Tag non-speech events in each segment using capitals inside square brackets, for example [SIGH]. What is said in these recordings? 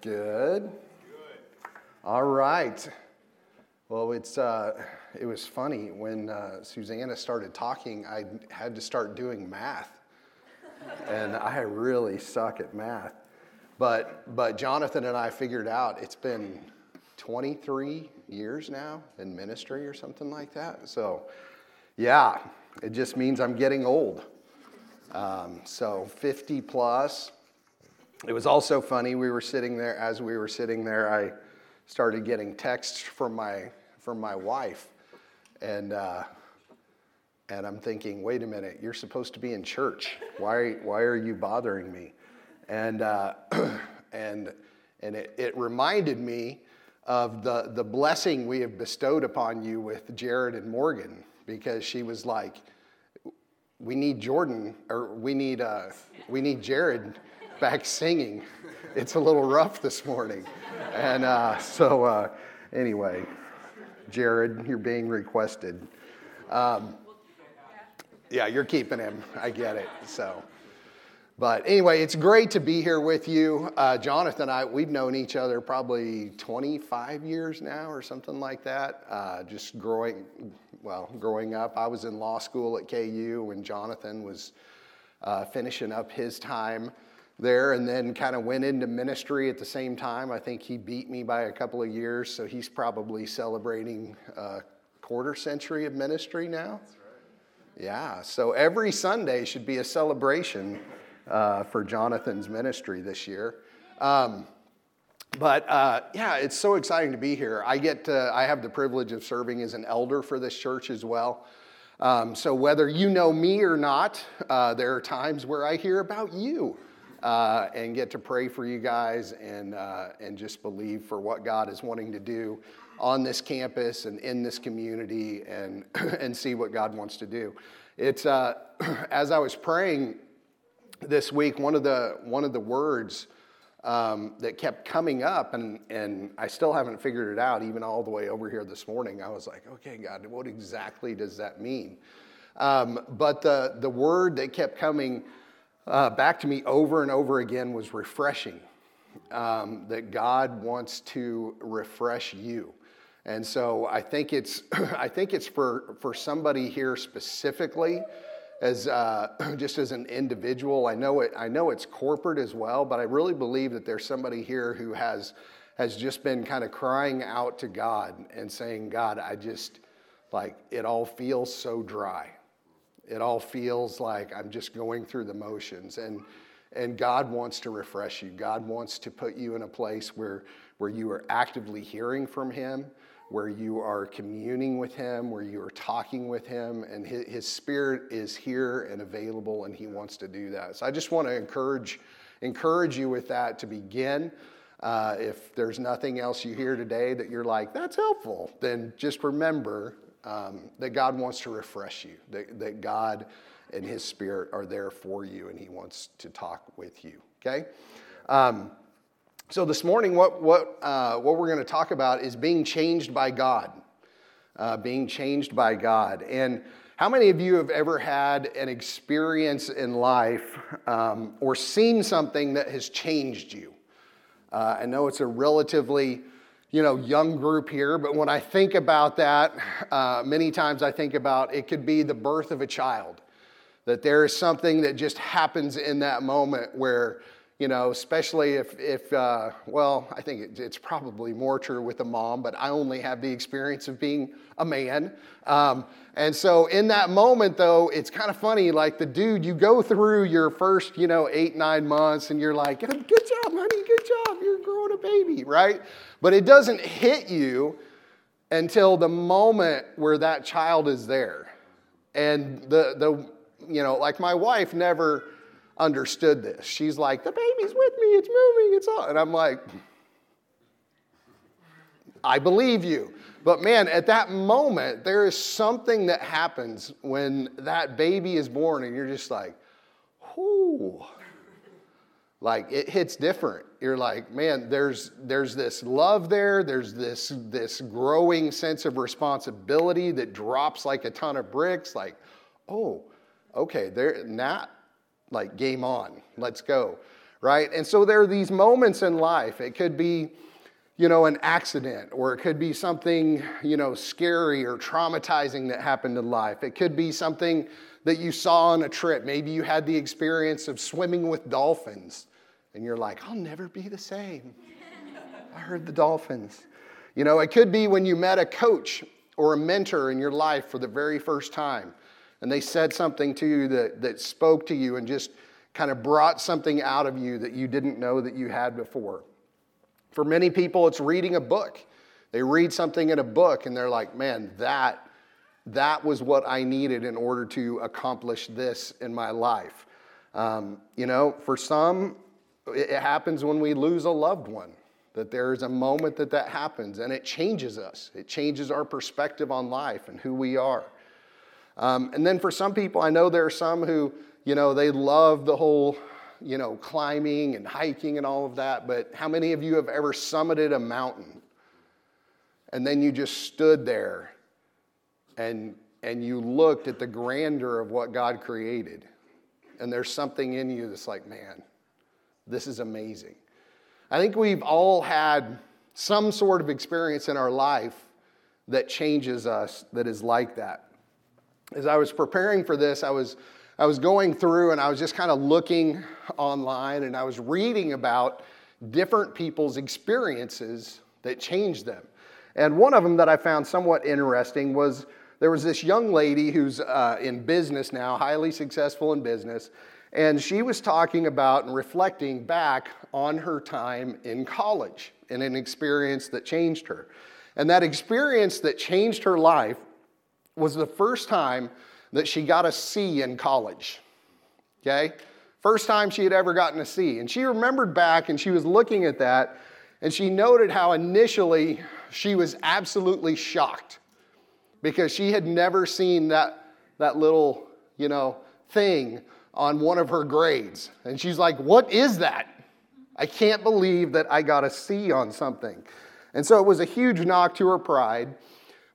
Good. Good. All right. Well, it's uh, it was funny when uh, Susanna started talking. I had to start doing math, and I really suck at math. But but Jonathan and I figured out it's been 23 years now in ministry or something like that. So, yeah, it just means I'm getting old. Um, so 50 plus. It was also funny. We were sitting there, as we were sitting there, I started getting texts from my, from my wife. And, uh, and I'm thinking, wait a minute, you're supposed to be in church. Why, why are you bothering me? And, uh, [CLEARS THROAT] and, and it, it reminded me of the, the blessing we have bestowed upon you with Jared and Morgan, because she was like, we need Jordan, or we need, uh, we need Jared back singing. It's a little rough this morning. And uh, so, uh, anyway, Jared, you're being requested. Um, yeah, you're keeping him. I get it. So, but anyway, it's great to be here with you. Uh, Jonathan and I, we've known each other probably 25 years now or something like that. Uh, just growing, well, growing up. I was in law school at KU when Jonathan was uh, finishing up his time there and then kind of went into ministry at the same time. I think he beat me by a couple of years, so he's probably celebrating a quarter century of ministry now. Right. Yeah, so every Sunday should be a celebration uh, for Jonathan's ministry this year. Um, but uh, yeah, it's so exciting to be here. I get to, I have the privilege of serving as an elder for this church as well. Um, so whether you know me or not, uh, there are times where I hear about you uh, and get to pray for you guys and, uh, and just believe for what God is wanting to do on this campus and in this community and, [CLEARS THROAT] and see what God wants to do. It's, uh, [CLEARS THROAT] as I was praying this week, one of the, one of the words um, that kept coming up, and, and I still haven't figured it out, even all the way over here this morning. I was like, okay, God, what exactly does that mean? Um, but the, the word that kept coming uh, back to me over and over again was refreshing. Um, that God wants to refresh you. And so I think it's, [CLEARS THROAT] I think it's for, for somebody here specifically, as uh, [CLEARS THROAT] just as an individual. I know it. I know it's corporate as well, but I really believe that there's somebody here who has has just been kind of crying out to God and saying, God, I just like it all feels so dry. It all feels like I'm just going through the motions. And, and God wants to refresh you. God wants to put you in a place where, where you are actively hearing from Him, where you are communing with Him, where you are talking with Him, and His, his Spirit is here and available, and He wants to do that. So I just want to encourage, encourage you with that to begin. Uh, if there's nothing else you hear today that you're like, that's helpful, then just remember um, that God wants to refresh you, that, that God and His Spirit are there for you, and He wants to talk with you. Okay? Um, so this morning, what, what, uh, what we're going to talk about is being changed by God. Uh, being changed by God. And how many of you have ever had an experience in life um, or seen something that has changed you? Uh, I know it's a relatively you know, young group here, but when I think about that, uh, many times I think about it could be the birth of a child. That there is something that just happens in that moment where, you know, especially if, if uh, well, I think it, it's probably more true with a mom, but I only have the experience of being a man. Um, and so in that moment, though, it's kind of funny. Like the dude, you go through your first, you know, eight, nine months, and you're like, good job, honey, good job, you're growing a baby, right? But it doesn't hit you until the moment where that child is there. And the, the you know, like my wife never understood this. She's like, the baby's with me, it's moving, it's all. And I'm like, I believe you. But man, at that moment, there is something that happens when that baby is born, and you're just like, whoo. Like it hits different. You're like, man, there's there's this love there, there's this this growing sense of responsibility that drops like a ton of bricks, like, oh, okay, they're not like game on, let's go. right? And so there are these moments in life. It could be, you know, an accident, or it could be something, you know, scary or traumatizing that happened in life. It could be something that you saw on a trip. Maybe you had the experience of swimming with dolphins, and you're like, I'll never be the same. [LAUGHS] I heard the dolphins. You know, it could be when you met a coach or a mentor in your life for the very first time, and they said something to you that, that spoke to you and just kind of brought something out of you that you didn't know that you had before. For many people, it's reading a book. They read something in a book and they're like, man, that, that was what I needed in order to accomplish this in my life. Um, you know, for some, it happens when we lose a loved one, that there's a moment that that happens and it changes us. It changes our perspective on life and who we are. Um, and then for some people, I know there are some who, you know, they love the whole you know, climbing and hiking and all of that, but how many of you have ever summited a mountain and then you just stood there and, and you looked at the grandeur of what God created? And there's something in you that's like, man, this is amazing. I think we've all had some sort of experience in our life that changes us that is like that. As I was preparing for this, I was I was going through and I was just kind of looking online and I was reading about different people's experiences that changed them. And one of them that I found somewhat interesting was there was this young lady who's uh, in business now, highly successful in business, and she was talking about and reflecting back on her time in college and an experience that changed her. And that experience that changed her life was the first time that she got a C in college. Okay? First time she had ever gotten a C. And she remembered back and she was looking at that and she noted how initially she was absolutely shocked because she had never seen that, that little, you know, thing on one of her grades. And she's like, What is that? I can't believe that I got a C on something. And so it was a huge knock to her pride.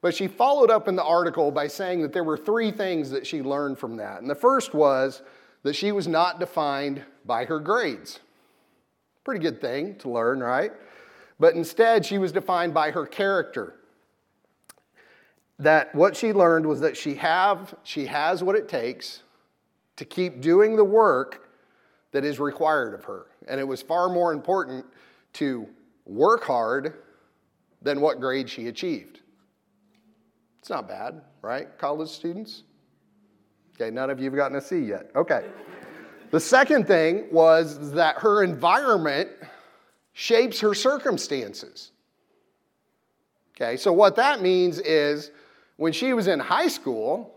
But she followed up in the article by saying that there were three things that she learned from that. And the first was that she was not defined by her grades. Pretty good thing to learn, right? But instead, she was defined by her character. That what she learned was that she, have, she has what it takes to keep doing the work that is required of her. And it was far more important to work hard than what grade she achieved. It's not bad, right, college students? Okay, none of you have gotten a C yet. Okay. The second thing was that her environment shapes her circumstances. Okay, so what that means is when she was in high school,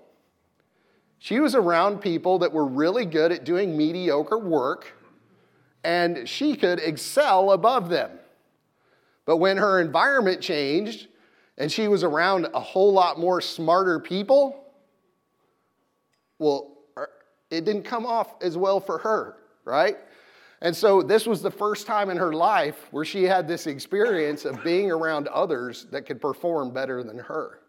she was around people that were really good at doing mediocre work, and she could excel above them. But when her environment changed, and she was around a whole lot more smarter people, well, er, it didn't come off as well for her, right? And so this was the first time in her life where she had this experience of being around others that could perform better than her.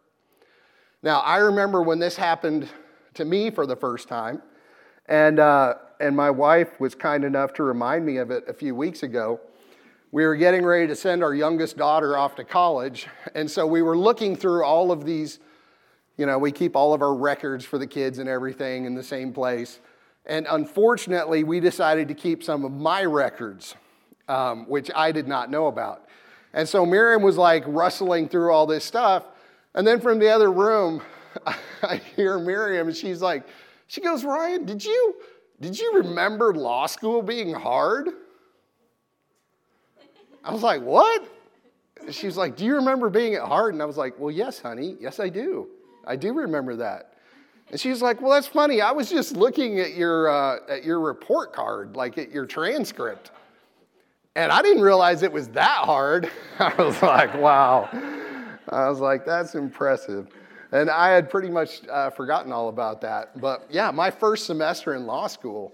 Now, I remember when this happened to me for the first time, and, uh, and my wife was kind enough to remind me of it a few weeks ago we were getting ready to send our youngest daughter off to college. And so we were looking through all of these, you know, we keep all of our records for the kids and everything in the same place. And unfortunately, we decided to keep some of my records, um, which I did not know about. And so Miriam was like rustling through all this stuff. And then from the other room, [LAUGHS] I hear Miriam, and she's like, she goes, Ryan, did you, did you remember law school being hard? I was like, What? She was like, Do you remember being at Hart? And I was like, Well, yes, honey. Yes, I do. I do remember that. And she's like, Well, that's funny. I was just looking at your, uh, at your report card, like at your transcript. And I didn't realize it was that hard. [LAUGHS] I was like, Wow. I was like, That's impressive. And I had pretty much uh, forgotten all about that. But yeah, my first semester in law school,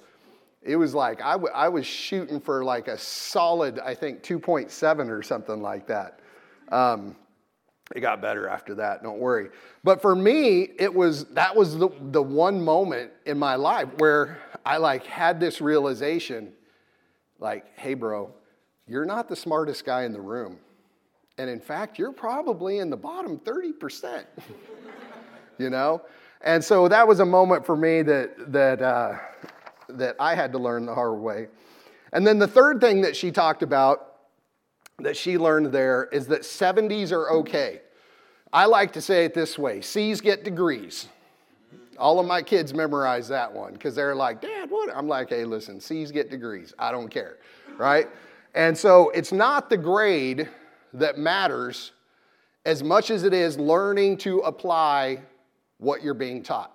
it was like I, w- I was shooting for like a solid, I think, 2.7 or something like that. Um, it got better after that, don't worry. But for me, it was that was the, the one moment in my life where I like had this realization like, hey, bro, you're not the smartest guy in the room. And in fact, you're probably in the bottom 30%. [LAUGHS] you know? And so that was a moment for me that, that, uh, that I had to learn the hard way. And then the third thing that she talked about that she learned there is that 70s are okay. I like to say it this way C's get degrees. All of my kids memorize that one because they're like, Dad, what? I'm like, hey, listen, C's get degrees. I don't care, right? And so it's not the grade that matters as much as it is learning to apply what you're being taught.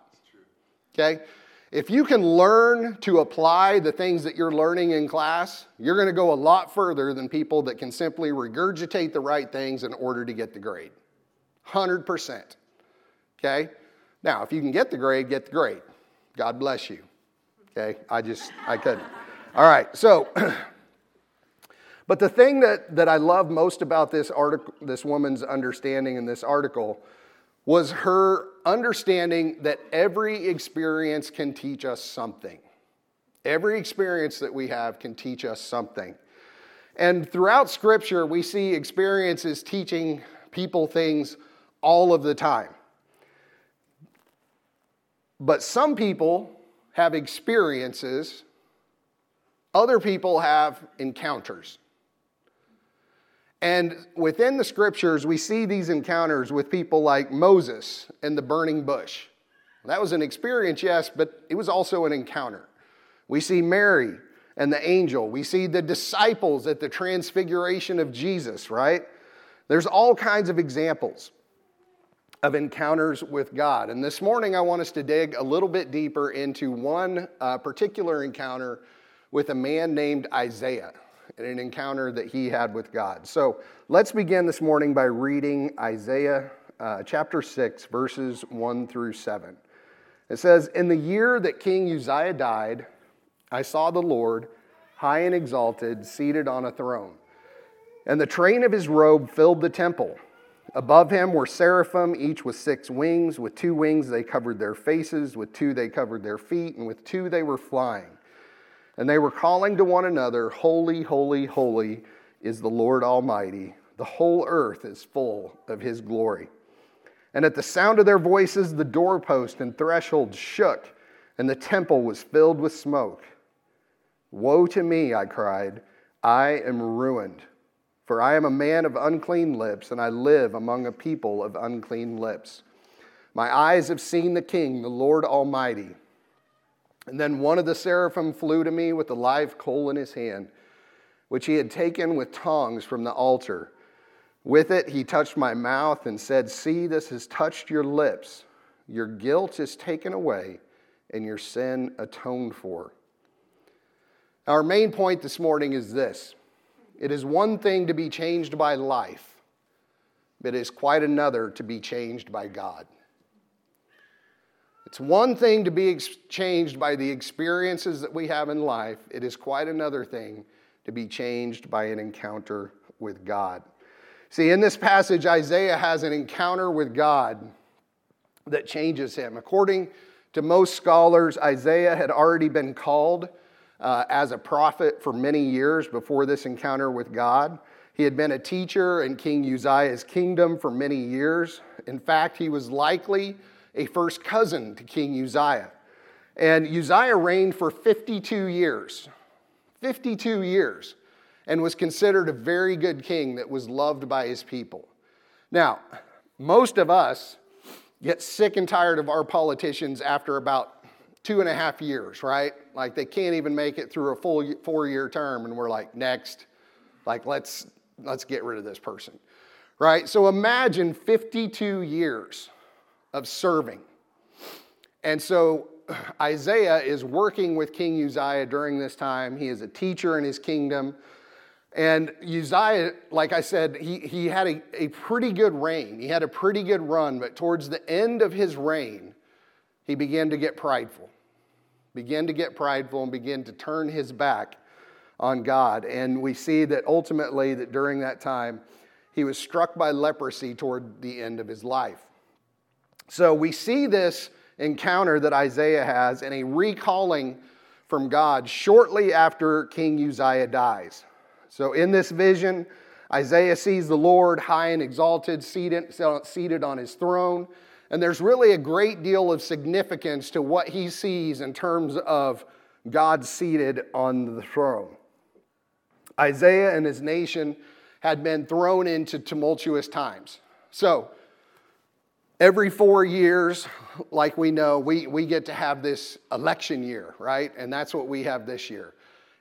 Okay? If you can learn to apply the things that you're learning in class, you're going to go a lot further than people that can simply regurgitate the right things in order to get the grade. 100%. Okay? Now, if you can get the grade, get the grade. God bless you. Okay? I just, I couldn't. All right, so, [CLEARS THROAT] but the thing that, that I love most about this article, this woman's understanding in this article, was her understanding that every experience can teach us something. Every experience that we have can teach us something. And throughout Scripture, we see experiences teaching people things all of the time. But some people have experiences, other people have encounters. And within the scriptures, we see these encounters with people like Moses and the burning bush. That was an experience, yes, but it was also an encounter. We see Mary and the angel. We see the disciples at the transfiguration of Jesus, right? There's all kinds of examples of encounters with God. And this morning, I want us to dig a little bit deeper into one uh, particular encounter with a man named Isaiah and an encounter that he had with God. So let's begin this morning by reading Isaiah uh, chapter 6, verses 1 through 7. It says, In the year that King Uzziah died, I saw the Lord high and exalted, seated on a throne. And the train of his robe filled the temple. Above him were seraphim, each with six wings. With two wings they covered their faces, with two they covered their feet, and with two they were flying. And they were calling to one another, Holy, holy, holy is the Lord Almighty. The whole earth is full of his glory. And at the sound of their voices, the doorpost and threshold shook, and the temple was filled with smoke. Woe to me, I cried. I am ruined for I am a man of unclean lips, and I live among a people of unclean lips. My eyes have seen the King, the Lord Almighty. And then one of the seraphim flew to me with a live coal in his hand, which he had taken with tongs from the altar. With it, he touched my mouth and said, See, this has touched your lips. Your guilt is taken away, and your sin atoned for. Our main point this morning is this it is one thing to be changed by life, but it is quite another to be changed by God. It's one thing to be ex- changed by the experiences that we have in life, it is quite another thing to be changed by an encounter with God. See, in this passage, Isaiah has an encounter with God that changes him. According to most scholars, Isaiah had already been called uh, as a prophet for many years before this encounter with God. He had been a teacher in King Uzziah's kingdom for many years. In fact, he was likely a first cousin to King Uzziah. And Uzziah reigned for 52 years. 52 years. And was considered a very good king that was loved by his people. Now, most of us get sick and tired of our politicians after about two and a half years, right? Like they can't even make it through a full four year term, and we're like, next, like let's let's get rid of this person, right? So imagine 52 years of serving, and so [SIGHS] Isaiah is working with King Uzziah during this time. He is a teacher in his kingdom. And Uzziah, like I said, he, he had a, a pretty good reign. He had a pretty good run, but towards the end of his reign, he began to get prideful, began to get prideful, and begin to turn his back on God. And we see that ultimately, that during that time, he was struck by leprosy toward the end of his life. So we see this encounter that Isaiah has and a recalling from God shortly after King Uzziah dies. So, in this vision, Isaiah sees the Lord high and exalted, seated, seated on his throne. And there's really a great deal of significance to what he sees in terms of God seated on the throne. Isaiah and his nation had been thrown into tumultuous times. So, every four years, like we know, we, we get to have this election year, right? And that's what we have this year.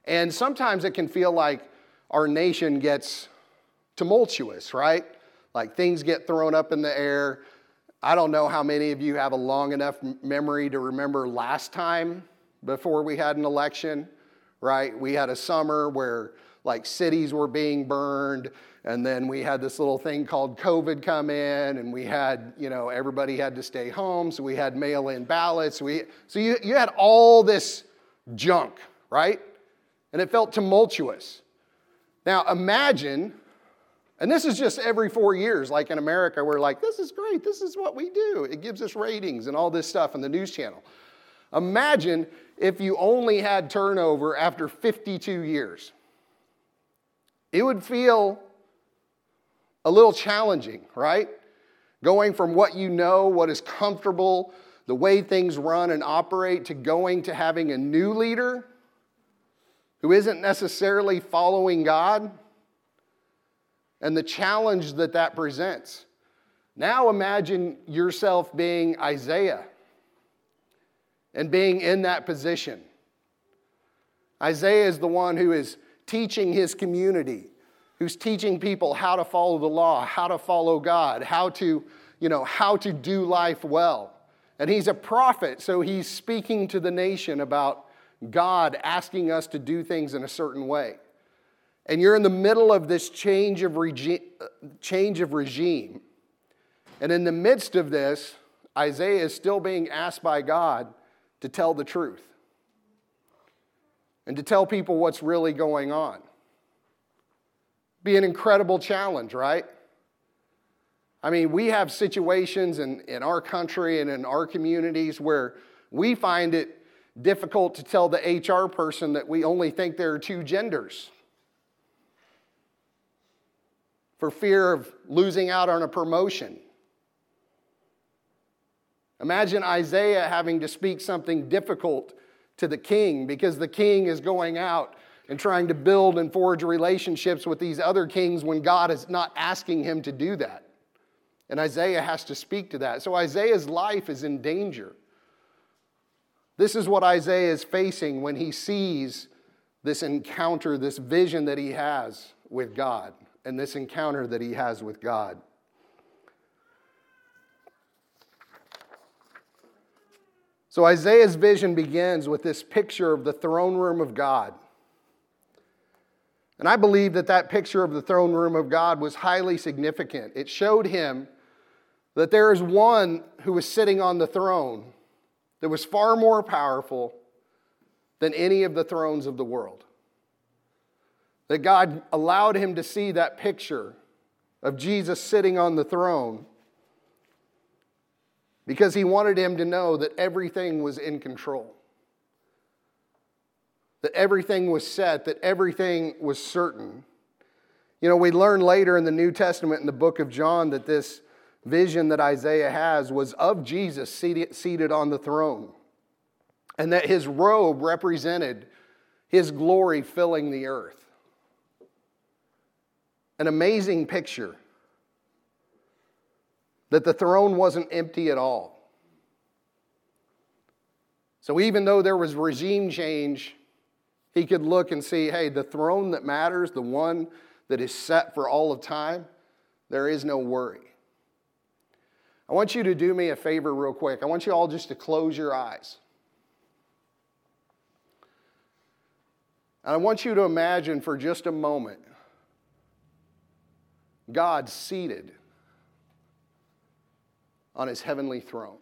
And sometimes it can feel like our nation gets tumultuous, right? Like things get thrown up in the air. I don't know how many of you have a long enough memory to remember last time before we had an election, right? We had a summer where like cities were being burned and then we had this little thing called covid come in and we had you know everybody had to stay home so we had mail-in ballots. We, so you, you had all this junk right? And it felt tumultuous. Now imagine and this is just every four years like in america we're like this is great. This is what we do. It gives us ratings and all this stuff on the news channel. Imagine if you only had turnover after 52 years. It would feel a little challenging, right? Going from what you know, what is comfortable, the way things run and operate, to going to having a new leader who isn't necessarily following God, and the challenge that that presents. Now imagine yourself being Isaiah and being in that position. Isaiah is the one who is teaching his community, who's teaching people how to follow the law, how to follow God, how to, you know, how to do life well. And he's a prophet, so he's speaking to the nation about God asking us to do things in a certain way. And you're in the middle of this change of, regi- change of regime. And in the midst of this, Isaiah is still being asked by God to tell the truth and to tell people what's really going on. Be an incredible challenge, right? I mean, we have situations in, in our country and in our communities where we find it difficult to tell the HR person that we only think there are two genders for fear of losing out on a promotion. Imagine Isaiah having to speak something difficult to the king because the king is going out and trying to build and forge relationships with these other kings when God is not asking him to do that. And Isaiah has to speak to that. So Isaiah's life is in danger. This is what Isaiah is facing when he sees this encounter, this vision that he has with God, and this encounter that he has with God. So Isaiah's vision begins with this picture of the throne room of God. And I believe that that picture of the throne room of God was highly significant. It showed him that there is one who was sitting on the throne that was far more powerful than any of the thrones of the world. That God allowed him to see that picture of Jesus sitting on the throne because he wanted him to know that everything was in control, that everything was set, that everything was certain. You know, we learn later in the New Testament in the book of John that this vision that Isaiah has was of Jesus seated, on the throne, and that his robe represented his glory filling the earth. An amazing picture that the throne wasn't empty at all. So even though there was regime change, he could look and see hey, the throne that matters, the one that is set for all of time, there is no worry. I want you to do me a favor, real quick. I want you all just to close your eyes. And I want you to imagine for just a moment God seated on his heavenly throne.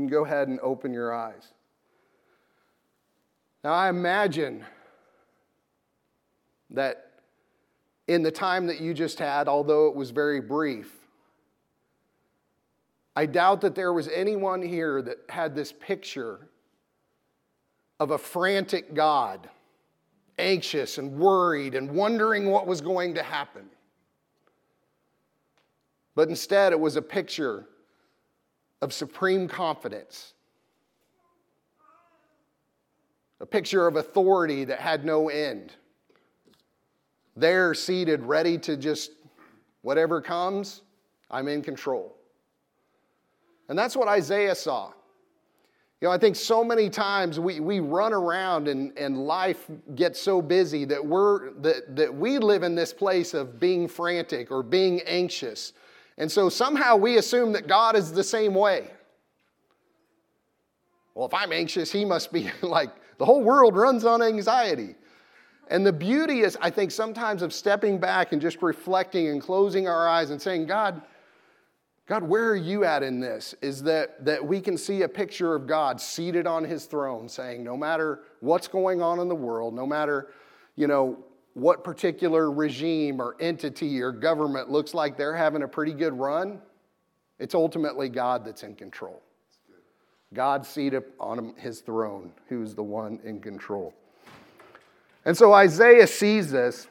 Can go ahead and open your eyes. Now, I imagine that in the time that you just had, although it was very brief. I doubt that there was anyone here that had this picture of a frantic God, anxious and worried and wondering what was going to happen. But instead, it was a picture of supreme confidence, a picture of authority that had no end. There, seated, ready to just whatever comes, I'm in control. And that's what Isaiah saw. You know, I think so many times we, we run around and, and life gets so busy that, we're, that, that we live in this place of being frantic or being anxious. And so somehow we assume that God is the same way. Well, if I'm anxious, he must be [LAUGHS] like the whole world runs on anxiety. And the beauty is, I think, sometimes of stepping back and just reflecting and closing our eyes and saying, God, God, where are you at in this? Is that, that we can see a picture of God seated on his throne saying, no matter what's going on in the world, no matter, you know, what particular regime or entity or government looks like they're having a pretty good run, it's ultimately God that's in control. God seated on his throne, who's the one in control. And so Isaiah sees this,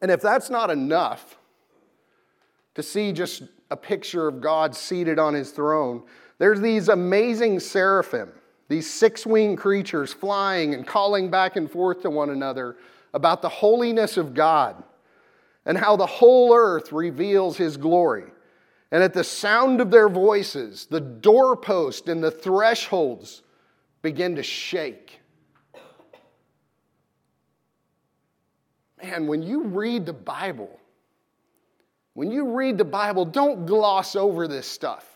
and if that's not enough to see just a picture of God seated on his throne, there's these amazing seraphim, these six winged creatures flying and calling back and forth to one another about the holiness of God and how the whole earth reveals his glory. And at the sound of their voices, the doorpost and the thresholds begin to shake. Man, when you read the Bible, when you read the Bible, don't gloss over this stuff.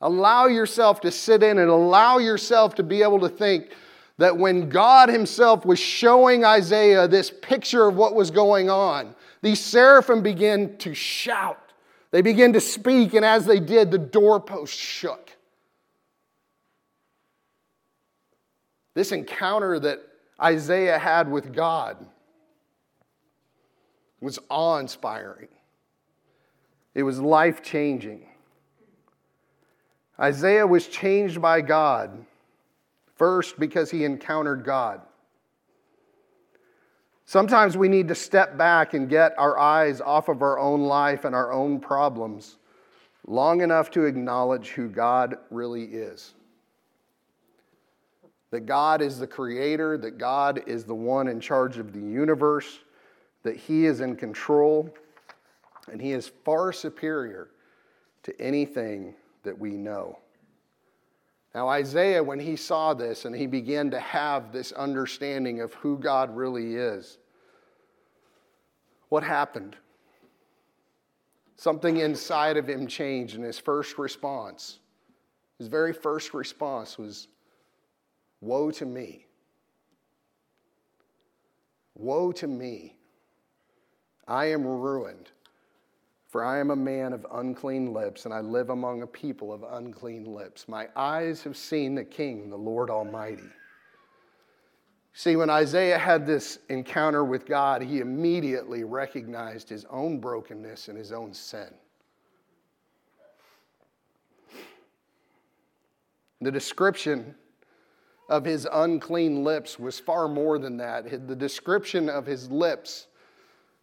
Allow yourself to sit in and allow yourself to be able to think that when God Himself was showing Isaiah this picture of what was going on, these seraphim began to shout. They began to speak, and as they did, the doorpost shook. This encounter that Isaiah had with God was awe inspiring. It was life changing. Isaiah was changed by God, first because he encountered God. Sometimes we need to step back and get our eyes off of our own life and our own problems long enough to acknowledge who God really is. That God is the creator, that God is the one in charge of the universe, that He is in control and he is far superior to anything that we know. Now, Isaiah, when he saw this and he began to have this understanding of who God really is, what happened? Something inside of him changed, and his first response, his very first response was, Woe to me! Woe to me! I am ruined. For I am a man of unclean lips, and I live among a people of unclean lips. My eyes have seen the King, the Lord Almighty. See, when Isaiah had this encounter with God, he immediately recognized his own brokenness and his own sin. The description of his unclean lips was far more than that. The description of his lips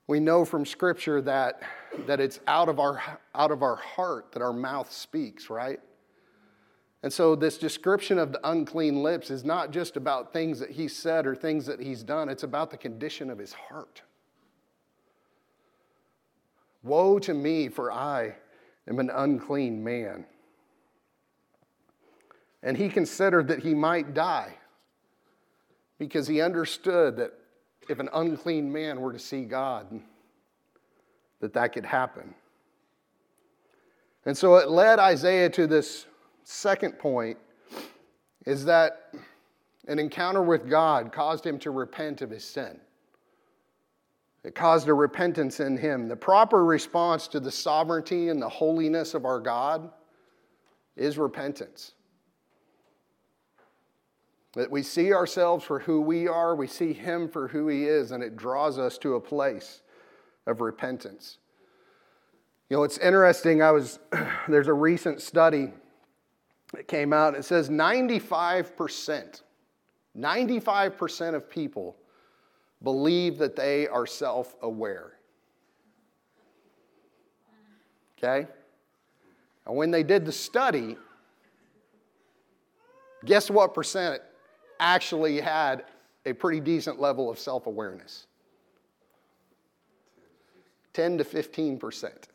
we know from Scripture that, that it's out of, our, out of our heart that our mouth speaks, right? And so, this description of the unclean lips is not just about things that he said or things that he's done, it's about the condition of his heart. Woe to me, for I am an unclean man. And he considered that he might die because he understood that if an unclean man were to see God, that that could happen. And so it led Isaiah to this second point is that an encounter with God caused him to repent of his sin. It caused a repentance in him. The proper response to the sovereignty and the holiness of our God is repentance. That we see ourselves for who we are, we see Him for who He is, and it draws us to a place of repentance. You know, it's interesting. I was, [CLEARS THROAT] there's a recent study that came out. It says 95%, 95% of people believe that they are self aware. Okay? And when they did the study, guess what percent actually had a pretty decent level of self awareness? 10 to 15 percent.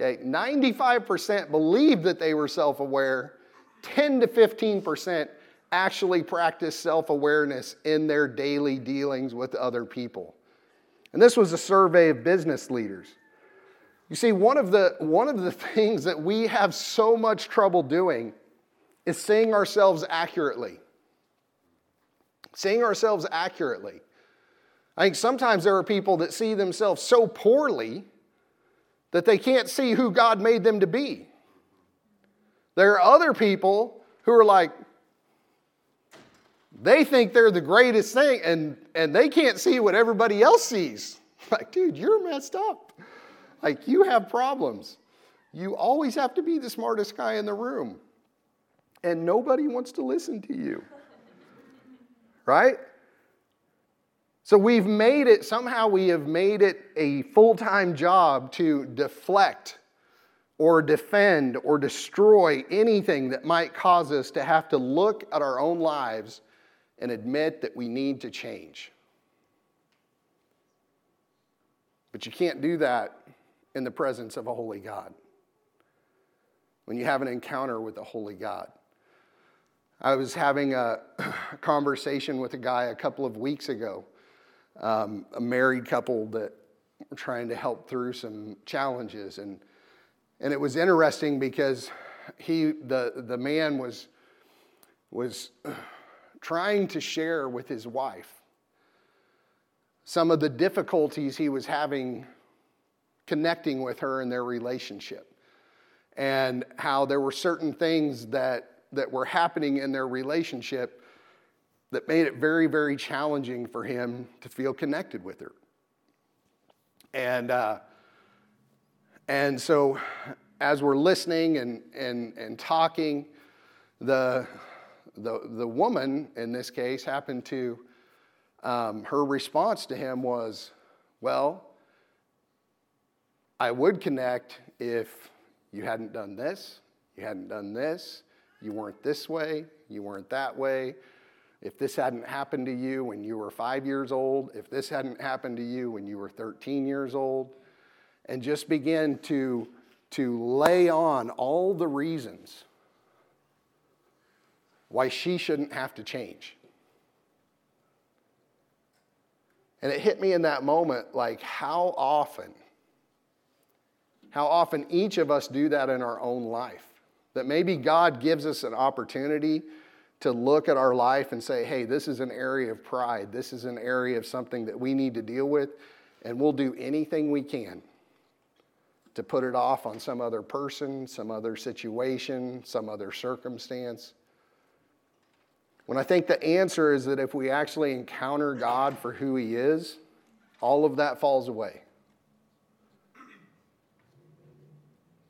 Okay, 95% believed that they were self aware, 10 to 15 percent actually practice self awareness in their daily dealings with other people. And this was a survey of business leaders. You see, one of the, one of the [LAUGHS] things that we have so much trouble doing is seeing ourselves accurately. Seeing ourselves accurately. I think sometimes there are people that see themselves so poorly that they can't see who God made them to be. There are other people who are like, they think they're the greatest thing and, and they can't see what everybody else sees. [LAUGHS] Like, dude, you're messed up. Like, you have problems. You always have to be the smartest guy in the room. And nobody wants to listen to you. Right? So we've made it, somehow we have made it a full time job to deflect or defend or destroy anything that might cause us to have to look at our own lives and admit that we need to change. But you can't do that in the presence of a holy God. When you have an encounter with a holy God. I was having a [CLEARS THROAT] conversation with a guy a couple of weeks ago, um, a married couple that were trying to help through some challenges. And, and it was interesting because he, the, the man was, was [CLEARS THROAT] trying to share with his wife some of the difficulties he was having connecting with her in their relationship and how there were certain things that, that were happening in their relationship that made it very, very challenging for him to feel connected with her. And, uh, and so, as we're listening and, and, and talking, the, the, the woman in this case happened to, um, her response to him was, Well, I would connect if you hadn't done this, you hadn't done this, you weren't this way, you weren't that way. If this hadn't happened to you when you were five years old, if this hadn't happened to you when you were 13 years old, and just begin to, to lay on all the reasons why she shouldn't have to change. And it hit me in that moment like how often, how often each of us do that in our own life. That maybe God gives us an opportunity to look at our life and say, hey, this is an area of pride. This is an area of something that we need to deal with. And we'll do anything we can to put it off on some other person, some other situation, some other circumstance. When I think the answer is that if we actually encounter God for who He is, all of that falls away.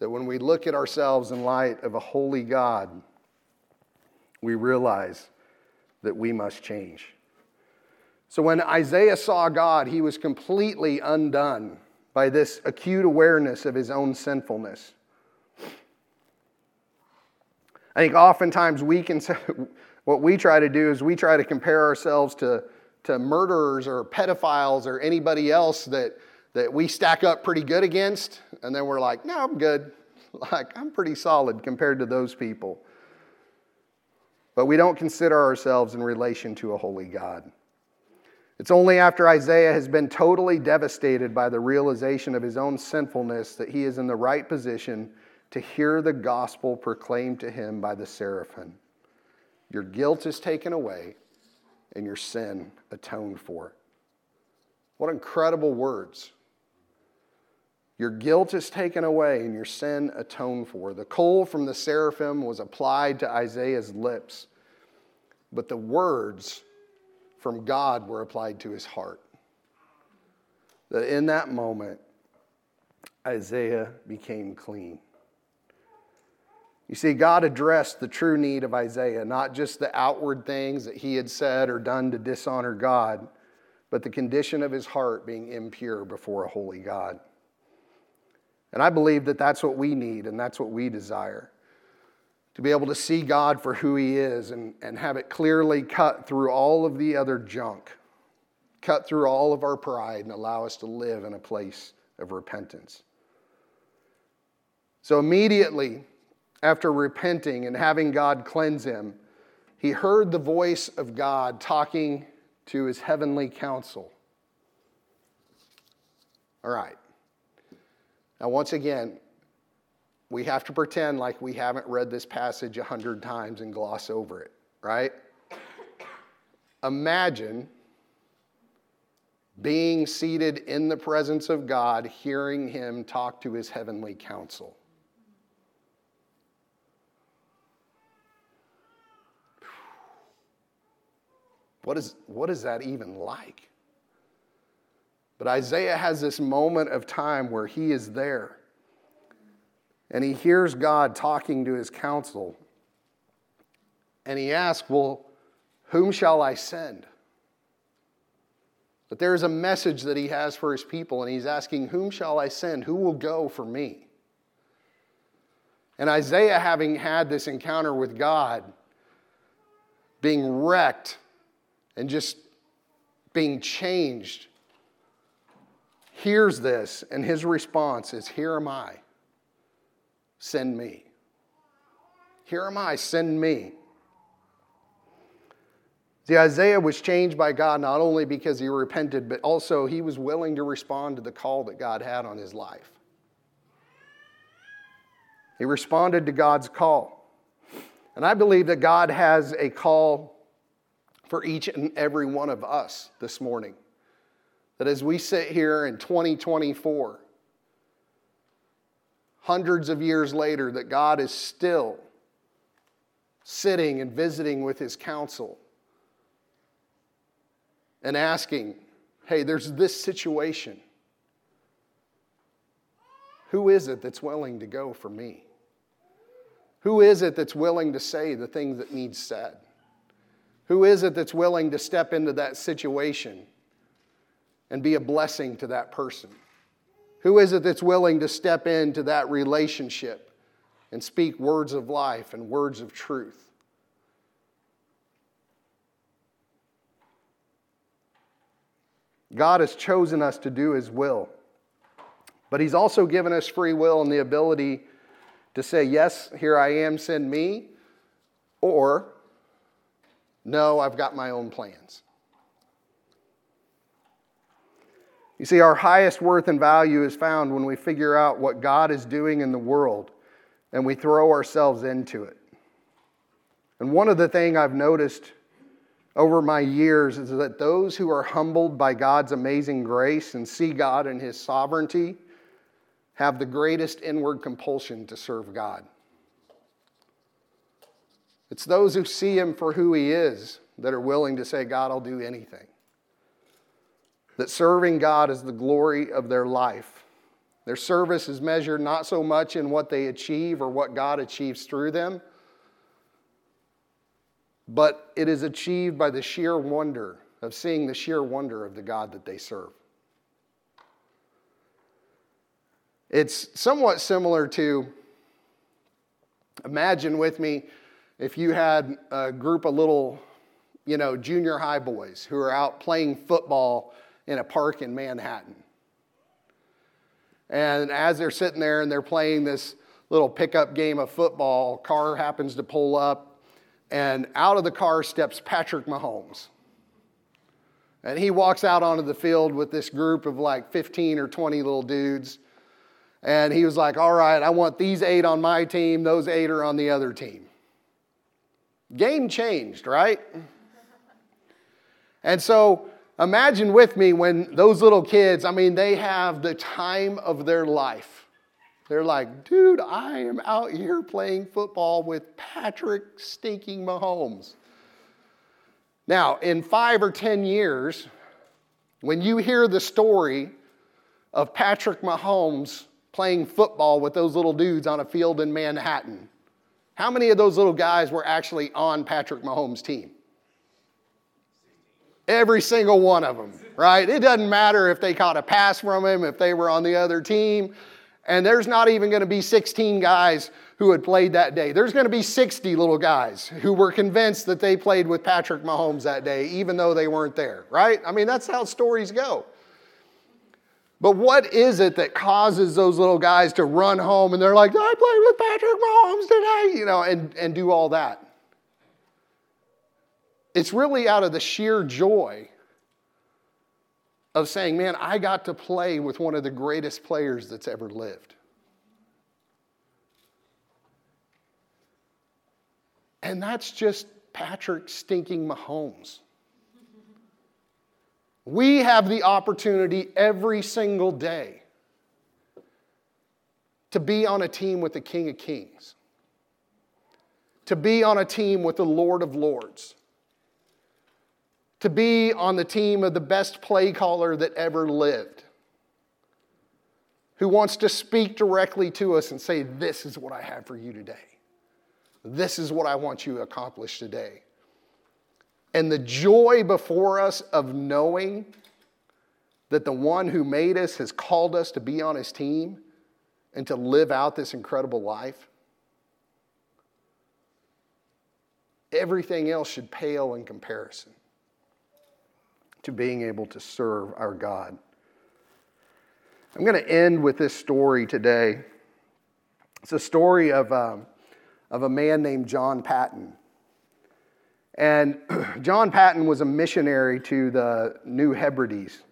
That when we look at ourselves in light of a holy God, we realize that we must change. So when Isaiah saw God, he was completely undone by this acute awareness of his own sinfulness. I think oftentimes we can say [LAUGHS] what we try to do is we try to compare ourselves to, to murderers or pedophiles or anybody else that, that we stack up pretty good against, and then we're like, no, I'm good. [LAUGHS] Like, I'm pretty solid compared to those people. But we don't consider ourselves in relation to a holy God. It's only after Isaiah has been totally devastated by the realization of his own sinfulness that he is in the right position to hear the gospel proclaimed to him by the seraphim. Your guilt is taken away and your sin atoned for. What incredible words. Your guilt is taken away and your sin atoned for. The coal from the seraphim was applied to Isaiah's lips, but the words from God were applied to his heart. that in that moment, Isaiah became clean. You see, God addressed the true need of Isaiah, not just the outward things that he had said or done to dishonor God, but the condition of his heart being impure before a holy God. And I believe that that's what we need and that's what we desire to be able to see God for who he is and, and have it clearly cut through all of the other junk, cut through all of our pride, and allow us to live in a place of repentance. So immediately, after repenting and having God cleanse him, he heard the voice of God talking to his heavenly council. All right. Now, once again, we have to pretend like we haven't read this passage a hundred times and gloss over it, right? Imagine being seated in the presence of God, hearing him talk to his heavenly council. What is, what is that even like? But Isaiah has this moment of time where he is there and he hears God talking to his council. And he asks, Well, whom shall I send? But there is a message that he has for his people, and he's asking, Whom shall I send? Who will go for me? And Isaiah, having had this encounter with God, being wrecked and just being changed, hears this, and his response is, Here am I, send me. Here am I, send me. The Isaiah was changed by God not only because he repented, but also he was willing to respond to the call that God had on his life. He responded to God's call. And I believe that God has a call for each and every one of us this morning. That as we sit here in 2024, hundreds of years later, that God is still sitting and visiting with his council and asking, hey, there's this situation. Who is it that's willing to go for me? Who is it that's willing to say the things that need said? Who is it that's willing to step into that situation and be a blessing to that person? Who is it that's willing to step into that relationship and speak words of life and words of truth? God has chosen us to do His will, but He's also given us free will and the ability to say, Yes, here I am, send me, or no, I've got my own plans. You see, our highest worth and value is found when we figure out what God is doing in the world and we throw ourselves into it. And one of the things I've noticed over my years is that those who are humbled by God's amazing grace and see God and His sovereignty have the greatest inward compulsion to serve God. It's those who see him for who he is that are willing to say, God, I'll do anything. That serving God is the glory of their life. Their service is measured not so much in what they achieve or what God achieves through them, but it is achieved by the sheer wonder of seeing the sheer wonder of the God that they serve. It's somewhat similar to imagine with me if you had a group of little, you know, junior high boys who are out playing football in a park in Manhattan. And as they're sitting there and they're playing this little pickup game of football, car happens to pull up, and out of the car steps Patrick Mahomes. And he walks out onto the field with this group of like 15 or 20 little dudes. And he was like, All right, I want these eight on my team, those eight are on the other team. Game changed, right? And so imagine with me when those little kids, I mean, they have the time of their life. They're like, dude, I am out here playing football with Patrick stinking Mahomes. Now, in five or 10 years, when you hear the story of Patrick Mahomes playing football with those little dudes on a field in Manhattan? How many of those little guys were actually on Patrick Mahomes' team? Every single one of them, right? It doesn't matter if they caught a pass from him, if they were on the other team. And there's not even going to be 16 guys who had played that day. There's going to be 60 little guys who were convinced that they played with Patrick Mahomes that day, even though they weren't there, right? I mean, that's how stories go. But what is it that causes those little guys to run home and they're like, I played with Patrick Mahomes today, you know, and, and do all that? It's really out of the sheer joy of saying, man, I got to play with one of the greatest players that's ever lived. And that's just Patrick stinking Mahomes. We have the opportunity every single day to be on a team with the King of Kings, to be on a team with the Lord of Lords, to be on the team of the best play caller that ever lived, who wants to speak directly to us and say, This is what I have for you today. This is what I want you to accomplish today. And the joy before us of knowing that the one who made us has called us to be on his team and to live out this incredible life. Everything else should pale in comparison to being able to serve our God. I'm going to end with this story today. It's a story of, um, of a man named John Patton. And [CLEARS THROAT] John Patton was a missionary to the New Hebrides.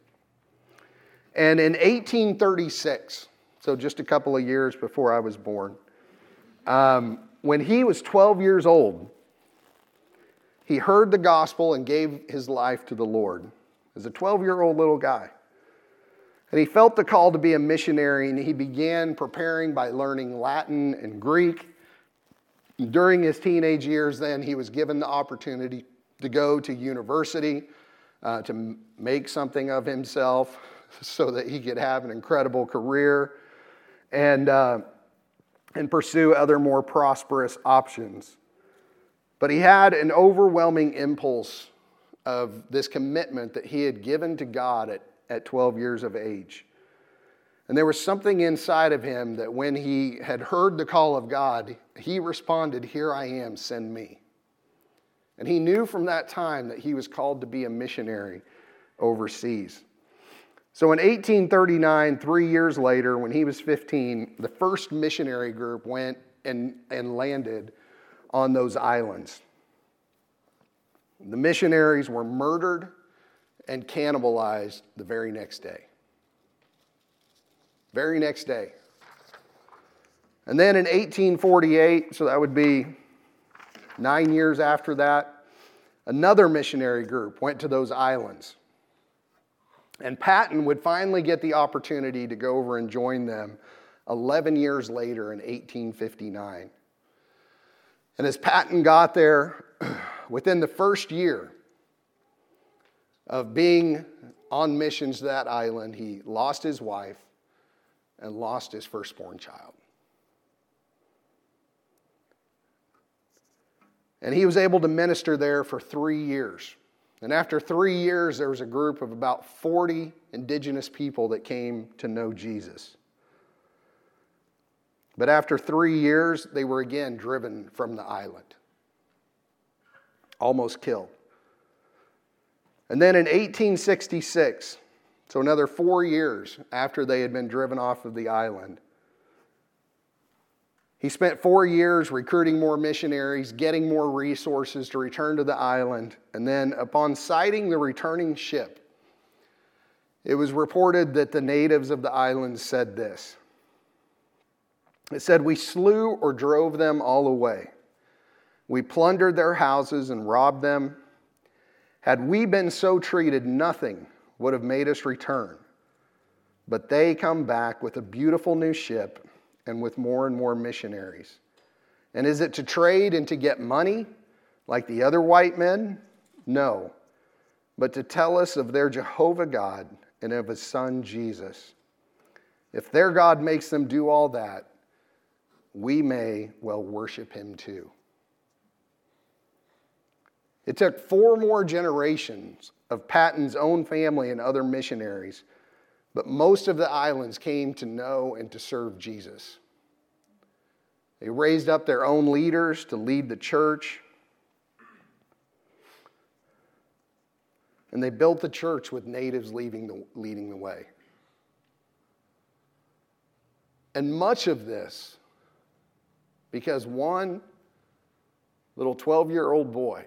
And in 1836, so just a couple of years before I was born, um, when he was 12 years old, he heard the gospel and gave his life to the Lord as a 12 year old little guy. And he felt the call to be a missionary, and he began preparing by learning Latin and Greek. During his teenage years, then, he was given the opportunity to go to university uh, to make something of himself [LAUGHS] so that he could have an incredible career and, uh, and pursue other more prosperous options. But he had an overwhelming impulse of this commitment that he had given to God at, at 12 years of age. And there was something inside of him that when he had heard the call of God, he responded, Here I am, send me. And he knew from that time that he was called to be a missionary overseas. So in 1839, three years later, when he was 15, the first missionary group went and, and landed on those islands. The missionaries were murdered and cannibalized the very next day. Very next day. And then in 1848, so that would be nine years after that, another missionary group went to those islands. And Patton would finally get the opportunity to go over and join them 11 years later in 1859. And as Patton got there, [CLEARS THROAT] within the first year of being on missions to that island, he lost his wife and lost his firstborn child. And he was able to minister there for three years. And after three years, there was a group of about 40 indigenous people that came to know Jesus. But after three years, they were again driven from the island almost killed. And then in 1866, so another four years after they had been driven off of the island, he spent four years recruiting more missionaries, getting more resources to return to the island. And then, upon sighting the returning ship, it was reported that the natives of the island said this It said, We slew or drove them all away. We plundered their houses and robbed them. Had we been so treated, nothing would have made us return. But they come back with a beautiful new ship and with more and more missionaries. And is it to trade and to get money like the other white men? No, but to tell us of their Jehovah God and of his son Jesus. if their God makes them do all that, we may well worship him too. It took four more generations of Patton's own family and other missionaries, but most of the islands came to know and to serve Jesus. They raised up their own leaders to lead the church. And they built the church with natives leading the, leading the way. And much of this, because one little 12 year old boy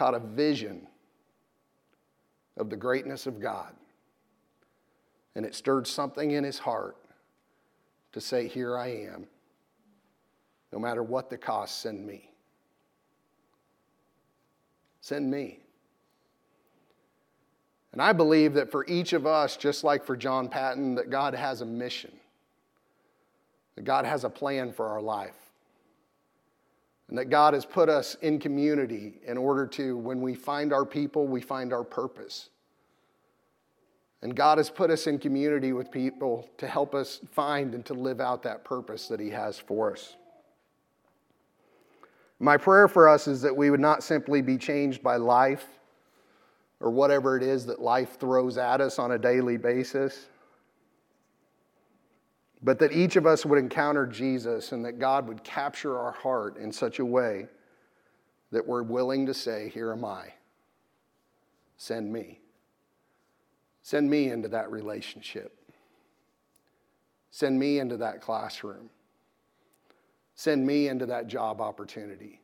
caught a vision of the greatness of God. And it stirred something in his heart to say, Here I am. No matter what the cost, send me. Send me. And I believe that for each of us, just like for John Patton, that God has a mission, that God has a plan for our life, and that God has put us in community in order to, when we find our people, we find our purpose. And God has put us in community with people to help us find and to live out that purpose that He has for us. My prayer for us is that we would not simply be changed by life or whatever it is that life throws at us on a daily basis, but that each of us would encounter Jesus and that God would capture our heart in such a way that we're willing to say, Here am I, send me. Send me into that relationship. Send me into that classroom. Send me into that job opportunity.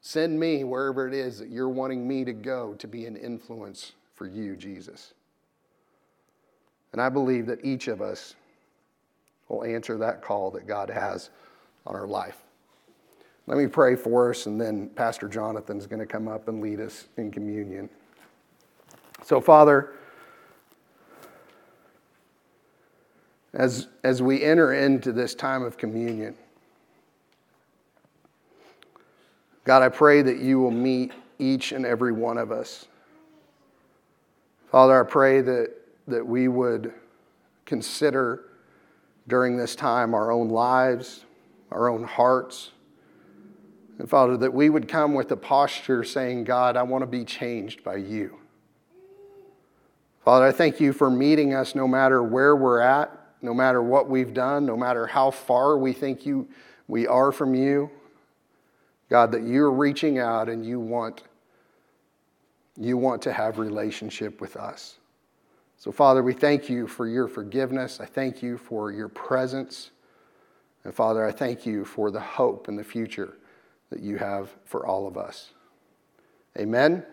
Send me wherever it is that you're wanting me to go to be an influence for you, Jesus. And I believe that each of us will answer that call that God has on our life. Let me pray for us, and then Pastor Jonathan's going to come up and lead us in communion. So, Father, as, as we enter into this time of communion, God, I pray that you will meet each and every one of us. Father, I pray that, that we would consider during this time our own lives, our own hearts. And Father, that we would come with a posture saying, God, I want to be changed by you. Father, I thank you for meeting us no matter where we're at, no matter what we've done, no matter how far we think you, we are from you. God, that you're reaching out and you want, you want to have relationship with us. So, Father, we thank you for your forgiveness. I thank you for your presence. And, Father, I thank you for the hope and the future that you have for all of us. Amen.